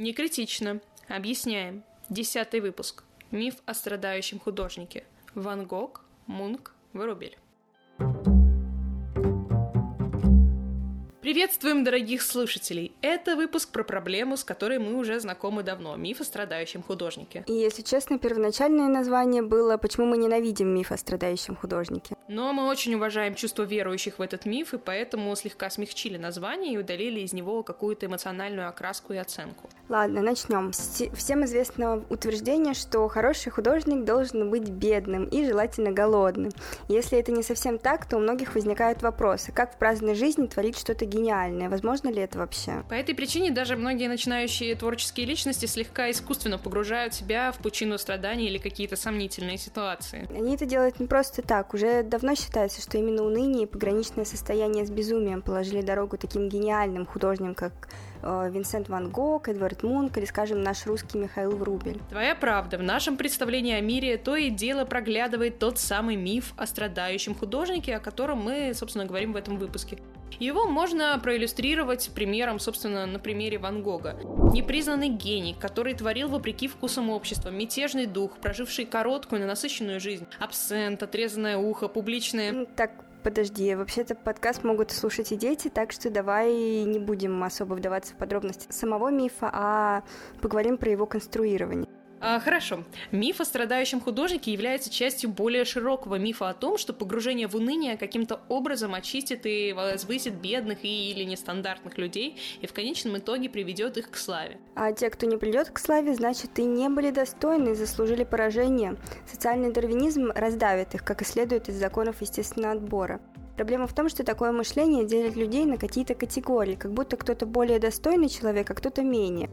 Не критично. Объясняем. Десятый выпуск. Миф о страдающем художнике. Ван Гог, Мунк, Вырубель. Приветствуем, дорогих слушателей! Это выпуск про проблему, с которой мы уже знакомы давно – миф о страдающем художнике. И, если честно, первоначальное название было «Почему мы ненавидим миф о страдающем художнике?». Но мы очень уважаем чувство верующих в этот миф, и поэтому слегка смягчили название и удалили из него какую-то эмоциональную окраску и оценку. Ладно, начнем. Всем известно утверждение, что хороший художник должен быть бедным и желательно голодным. Если это не совсем так, то у многих возникают вопросы, как в праздной жизни творить что-то гениальное. Возможно ли это вообще? По этой причине даже многие начинающие творческие личности слегка искусственно погружают себя в пучину страданий или какие-то сомнительные ситуации. Они это делают не просто так. Уже давно считается, что именно уныние и пограничное состояние с безумием положили дорогу таким гениальным художникам, как Винсент Ван Гог, Эдвард Мунк или, скажем, наш русский Михаил Врубель. Твоя правда. В нашем представлении о мире то и дело проглядывает тот самый миф о страдающем художнике, о котором мы, собственно, говорим в этом выпуске. Его можно проиллюстрировать примером, собственно, на примере Ван Гога. Непризнанный гений, который творил вопреки вкусам общества, мятежный дух, проживший короткую, но насыщенную жизнь, абсент, отрезанное ухо, публичное... Так, Подожди, вообще-то подкаст могут слушать и дети, так что давай не будем особо вдаваться в подробности самого мифа, а поговорим про его конструирование. А, хорошо. Миф о страдающем художнике является частью более широкого мифа о том, что погружение в уныние каким-то образом очистит и возвысит бедных и или нестандартных людей и в конечном итоге приведет их к славе. А те, кто не придет к славе, значит и не были достойны и заслужили поражение. Социальный дарвинизм раздавит их, как и следует из законов естественного отбора. Проблема в том, что такое мышление делит людей на какие-то категории, как будто кто-то более достойный человек, а кто-то менее.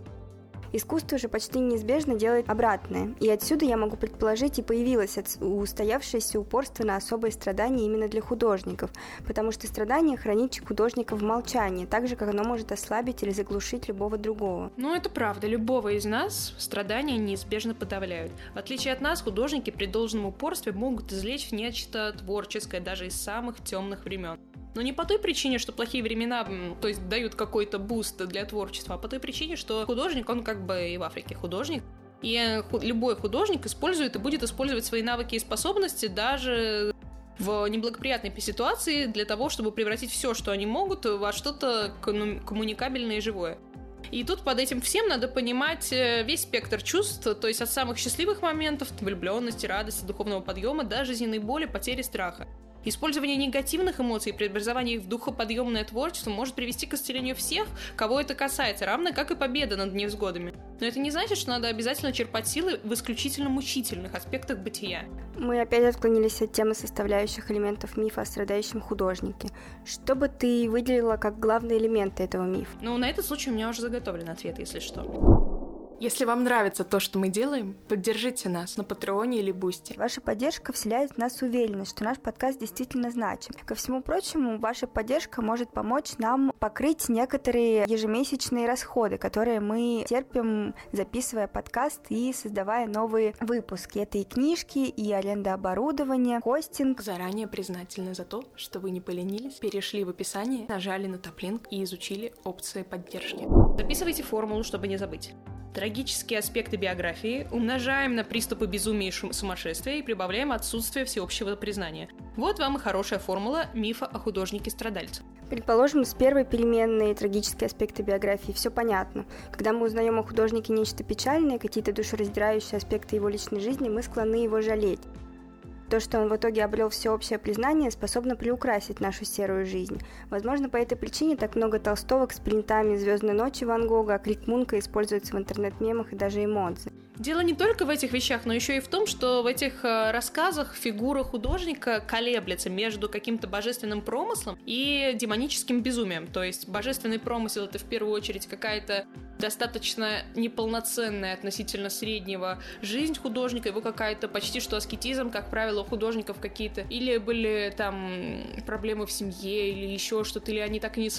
Искусство же почти неизбежно делает обратное, и отсюда я могу предположить и появилось устоявшееся упорство на особые страдания именно для художников, потому что страдание хранит художника в молчании, так же, как оно может ослабить или заглушить любого другого. Ну, это правда, любого из нас страдания неизбежно подавляют. В отличие от нас, художники при должном упорстве могут извлечь нечто творческое даже из самых темных времен. Но не по той причине, что плохие времена, то есть дают какой-то буст для творчества, а по той причине, что художник, он как бы и в Африке художник, и любой художник использует и будет использовать свои навыки и способности даже в неблагоприятной ситуации для того, чтобы превратить все, что они могут, во что-то коммуникабельное и живое. И тут под этим всем надо понимать э, весь спектр чувств, то есть от самых счастливых моментов, влюбленности, радости, духовного подъема до жизненной боли, потери, страха. Использование негативных эмоций и преобразование их в духоподъемное творчество может привести к исцелению всех, кого это касается, равно как и победа над невзгодами. Но это не значит, что надо обязательно черпать силы в исключительно мучительных аспектах бытия. Мы опять отклонились от темы составляющих элементов мифа о страдающем художнике. Что бы ты выделила как главные элементы этого мифа? Ну, на этот случай у меня уже заготовлен ответ, если что. Если вам нравится то, что мы делаем, поддержите нас на Патреоне или Бусти. Ваша поддержка вселяет в нас уверенность, что наш подкаст действительно значим. Ко всему прочему, ваша поддержка может помочь нам покрыть некоторые ежемесячные расходы, которые мы терпим, записывая подкаст и создавая новые выпуски. Это и книжки, и аренда оборудования, хостинг. Заранее признательны за то, что вы не поленились, перешли в описание, нажали на Taplink и изучили опции поддержки. Записывайте формулу, чтобы не забыть трагические аспекты биографии умножаем на приступы безумия и сумасшествия и прибавляем отсутствие всеобщего признания. Вот вам и хорошая формула мифа о художнике-страдальце. Предположим, с первой переменной трагические аспекты биографии все понятно. Когда мы узнаем о художнике нечто печальное, какие-то душераздирающие аспекты его личной жизни, мы склонны его жалеть. То, что он в итоге обрел всеобщее признание, способно приукрасить нашу серую жизнь. Возможно, по этой причине так много толстовок с принтами «Звездной ночи» Ван Гога, а клик Мунка используется в интернет-мемах и даже эмодзи. Дело не только в этих вещах, но еще и в том, что в этих э, рассказах фигура художника колеблется между каким-то божественным промыслом и демоническим безумием. То есть божественный промысел это в первую очередь какая-то достаточно неполноценная относительно среднего жизнь художника, его какая-то почти что аскетизм, как правило, у художников какие-то. Или были там проблемы в семье, или еще что-то, или они так и не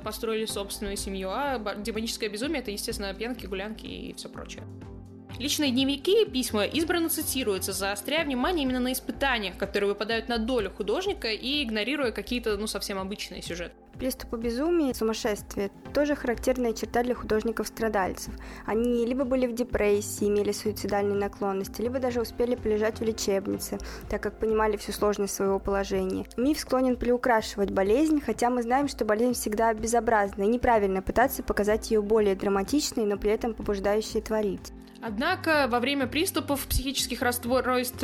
построили собственную семью, а демоническое безумие это, естественно, пьянки, гулянки и все прочее. Личные дневники и письма избранно цитируются, заостряя внимание именно на испытаниях, которые выпадают на долю художника и игнорируя какие-то, ну, совсем обычные сюжеты. Приступы безумия и сумасшествия – тоже характерная черта для художников-страдальцев. Они либо были в депрессии, имели суицидальные наклонности, либо даже успели полежать в лечебнице, так как понимали всю сложность своего положения. Миф склонен приукрашивать болезнь, хотя мы знаем, что болезнь всегда безобразна, и неправильно пытаться показать ее более драматичной, но при этом побуждающей творить. Однако во время приступов психических расстройств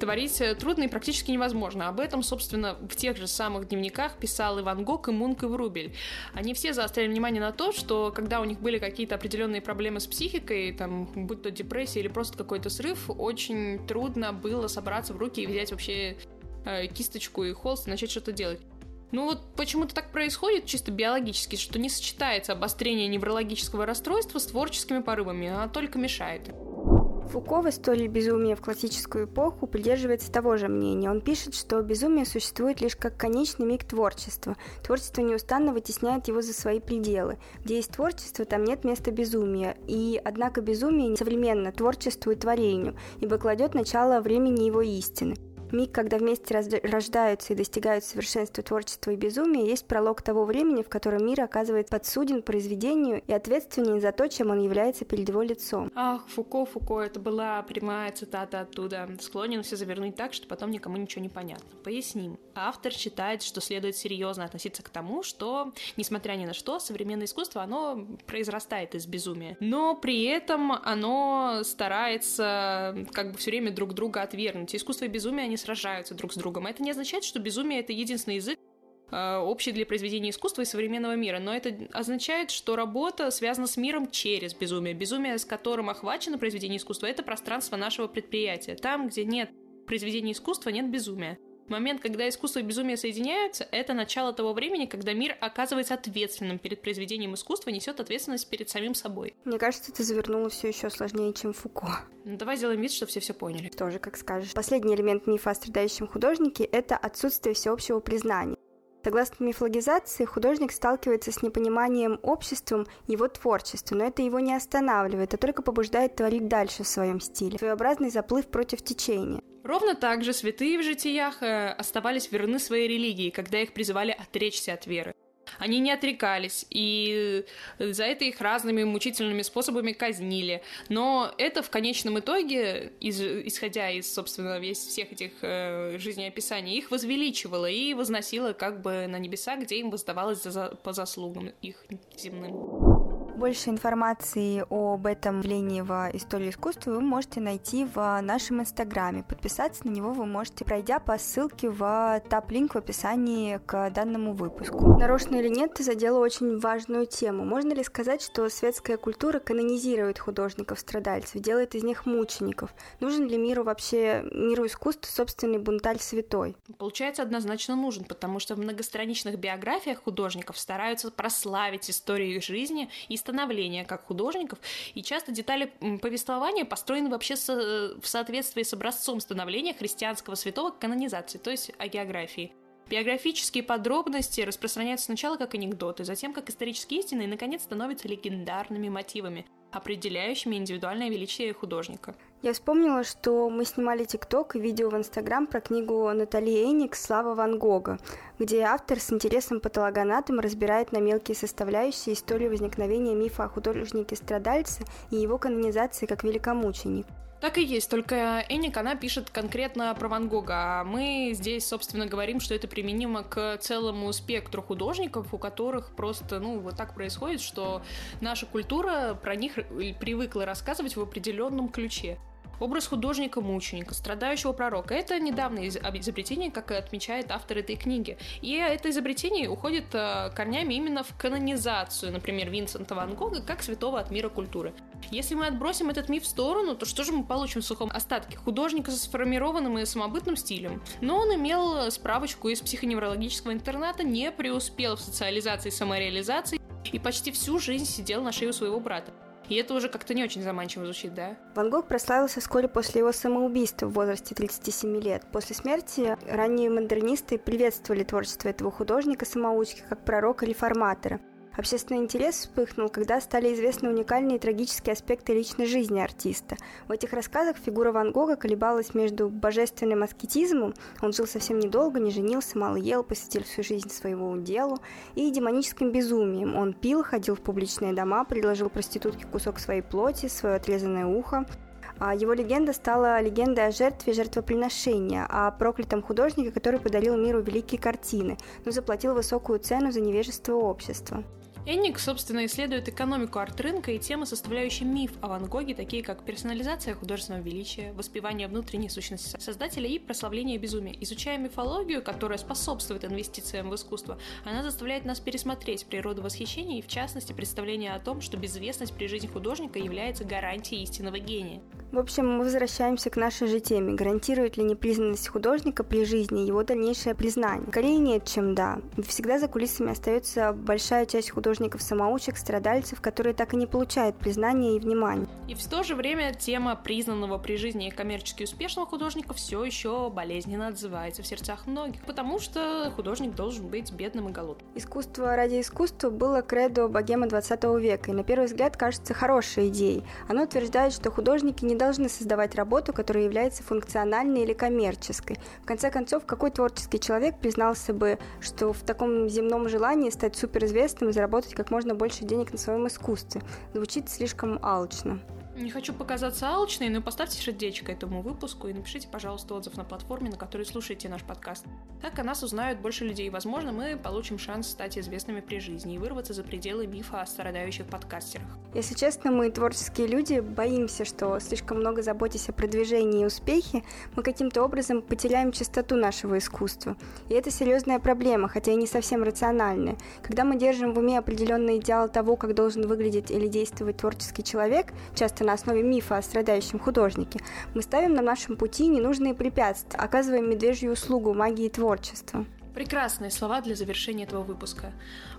творить трудно и практически невозможно. Об этом, собственно, в тех же самых дневниках писал Иван Гог и Мунк и Врубель. Они все заостряли внимание на то, что когда у них были какие-то определенные проблемы с психикой, там, будь то депрессия или просто какой-то срыв, очень трудно было собраться в руки и взять вообще э, кисточку и холст и начать что-то делать. Ну вот почему-то так происходит чисто биологически, что не сочетается обострение неврологического расстройства с творческими порывами, а только мешает. Фуко в истории безумия в классическую эпоху придерживается того же мнения. Он пишет, что безумие существует лишь как конечный миг творчества. Творчество неустанно вытесняет его за свои пределы. Где есть творчество, там нет места безумия. И, однако, безумие современно творчеству и творению, ибо кладет начало времени его истины. Миг, когда вместе рождаются и достигают совершенства творчества и безумия, есть пролог того времени, в котором мир оказывает подсуден произведению и ответственен за то, чем он является перед его лицом. Ах, Фуко, Фуко, это была прямая цитата оттуда. Склонен все завернуть так, что потом никому ничего не понятно. Поясним. Автор считает, что следует серьезно относиться к тому, что, несмотря ни на что, современное искусство, оно произрастает из безумия. Но при этом оно старается как бы все время друг друга отвергнуть. Искусство и безумие, они сражаются друг с другом. Это не означает, что безумие — это единственный язык, э, общий для произведения искусства и современного мира, но это означает, что работа связана с миром через безумие. Безумие, с которым охвачено произведение искусства, это пространство нашего предприятия. Там, где нет произведения искусства, нет безумия. Момент, когда искусство и безумие соединяются, это начало того времени, когда мир оказывается ответственным перед произведением искусства, несет ответственность перед самим собой. Мне кажется, ты завернула все еще сложнее, чем Фуко. Ну, давай сделаем вид, что все все поняли. Тоже, как скажешь. Последний элемент мифа о страдающем художнике — это отсутствие всеобщего признания. Согласно мифологизации, художник сталкивается с непониманием обществом его творчества, но это его не останавливает, а только побуждает творить дальше в своем стиле. Своеобразный заплыв против течения. Ровно так же святые в житиях э, оставались верны своей религии, когда их призывали отречься от веры. Они не отрекались, и за это их разными мучительными способами казнили. Но это в конечном итоге, из, исходя из, собственно, весь, всех этих э, жизнеописаний, их возвеличивало и возносило как бы на небеса, где им воздавалось за, по заслугам их земным. Больше информации об этом явлении в истории искусства вы можете найти в нашем инстаграме. Подписаться на него вы можете, пройдя по ссылке в тап-линк в описании к данному выпуску. Нарочно или нет, ты задела очень важную тему. Можно ли сказать, что светская культура канонизирует художников-страдальцев, делает из них мучеников? Нужен ли миру вообще, миру искусства собственный бунталь святой? Получается, однозначно нужен, потому что в многостраничных биографиях художников стараются прославить историю их жизни и становления как художников, и часто детали повествования построены вообще со, э, в соответствии с образцом становления христианского святого к канонизации, то есть о географии. Биографические подробности распространяются сначала как анекдоты, затем как исторические истины и, наконец, становятся легендарными мотивами, определяющими индивидуальное величие художника. Я вспомнила, что мы снимали ТикТок и видео в Инстаграм про книгу Натальи Эник «Слава Ван Гога», где автор с интересом патологоанатом разбирает на мелкие составляющие историю возникновения мифа о художнике-страдальце и его канонизации как великомученик. Так и есть, только Эник, она пишет конкретно про Ван Гога, а мы здесь, собственно, говорим, что это применимо к целому спектру художников, у которых просто, ну, вот так происходит, что наша культура про них привыкла рассказывать в определенном ключе. Образ художника-мученика, страдающего пророка – это недавнее изобретение, как отмечает автор этой книги. И это изобретение уходит э, корнями именно в канонизацию, например, Винсента Ван Гога как святого от мира культуры. Если мы отбросим этот миф в сторону, то что же мы получим в сухом остатке? Художника со сформированным и самобытным стилем. Но он имел справочку из психоневрологического интерната, не преуспел в социализации и самореализации и почти всю жизнь сидел на шее у своего брата. И это уже как-то не очень заманчиво звучит, да? Ван Гог прославился вскоре после его самоубийства в возрасте 37 лет. После смерти ранние модернисты приветствовали творчество этого художника-самоучки как пророка реформатора. Общественный интерес вспыхнул, когда стали известны уникальные и трагические аспекты личной жизни артиста. В этих рассказах фигура Ван Гога колебалась между божественным аскетизмом, он жил совсем недолго, не женился, мало ел, посвятил всю жизнь своему делу, и демоническим безумием. Он пил, ходил в публичные дома, предложил проститутке кусок своей плоти, свое отрезанное ухо, а его легенда стала легендой о жертве жертвоприношения, о проклятом художнике, который подарил миру великие картины, но заплатил высокую цену за невежество общества. Энник, собственно, исследует экономику арт-рынка и темы, составляющие миф о Ван Гоге, такие как персонализация художественного величия, воспевание внутренней сущности создателя и прославление безумия. Изучая мифологию, которая способствует инвестициям в искусство, она заставляет нас пересмотреть природу восхищения и, в частности, представление о том, что безвестность при жизни художника является гарантией истинного гения. В общем, мы возвращаемся к нашей же теме. Гарантирует ли непризнанность художника при жизни его дальнейшее признание? Скорее нет, чем да. Всегда за кулисами остается большая часть художников-самоучек, страдальцев, которые так и не получают признания и внимания. И в то же время тема признанного при жизни и коммерчески успешного художника все еще болезненно отзывается в сердцах многих, потому что художник должен быть бедным и голодным. Искусство ради искусства было кредо богема 20 века, и на первый взгляд кажется хорошей идеей. Оно утверждает, что художники не должны создавать работу, которая является функциональной или коммерческой. В конце концов, какой творческий человек признался бы, что в таком земном желании стать суперизвестным и заработать как можно больше денег на своем искусстве? Звучит слишком алчно. Не хочу показаться алчной, но поставьте сердечко этому выпуску и напишите, пожалуйста, отзыв на платформе, на которой слушаете наш подкаст. Так о нас узнают больше людей, и, возможно, мы получим шанс стать известными при жизни и вырваться за пределы мифа о страдающих подкастерах. Если честно, мы, творческие люди, боимся, что слишком много заботясь о продвижении и успехе, мы каким-то образом потеряем чистоту нашего искусства. И это серьезная проблема, хотя и не совсем рациональная. Когда мы держим в уме определенный идеал того, как должен выглядеть или действовать творческий человек, часто на основе мифа о страдающем художнике, мы ставим на нашем пути ненужные препятствия, оказываем медвежью услугу магии творчества. Прекрасные слова для завершения этого выпуска.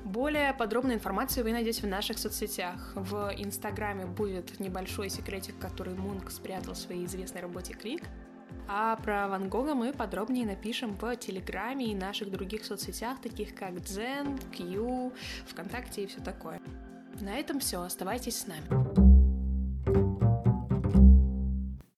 Более подробной информацию вы найдете в наших соцсетях. В Инстаграме будет небольшой секретик, который Мунк спрятал в своей известной работе Клик. А про Ван Гога мы подробнее напишем в Телеграме и наших других соцсетях, таких как Дзен, Кью, ВКонтакте и все такое. На этом все. Оставайтесь с нами.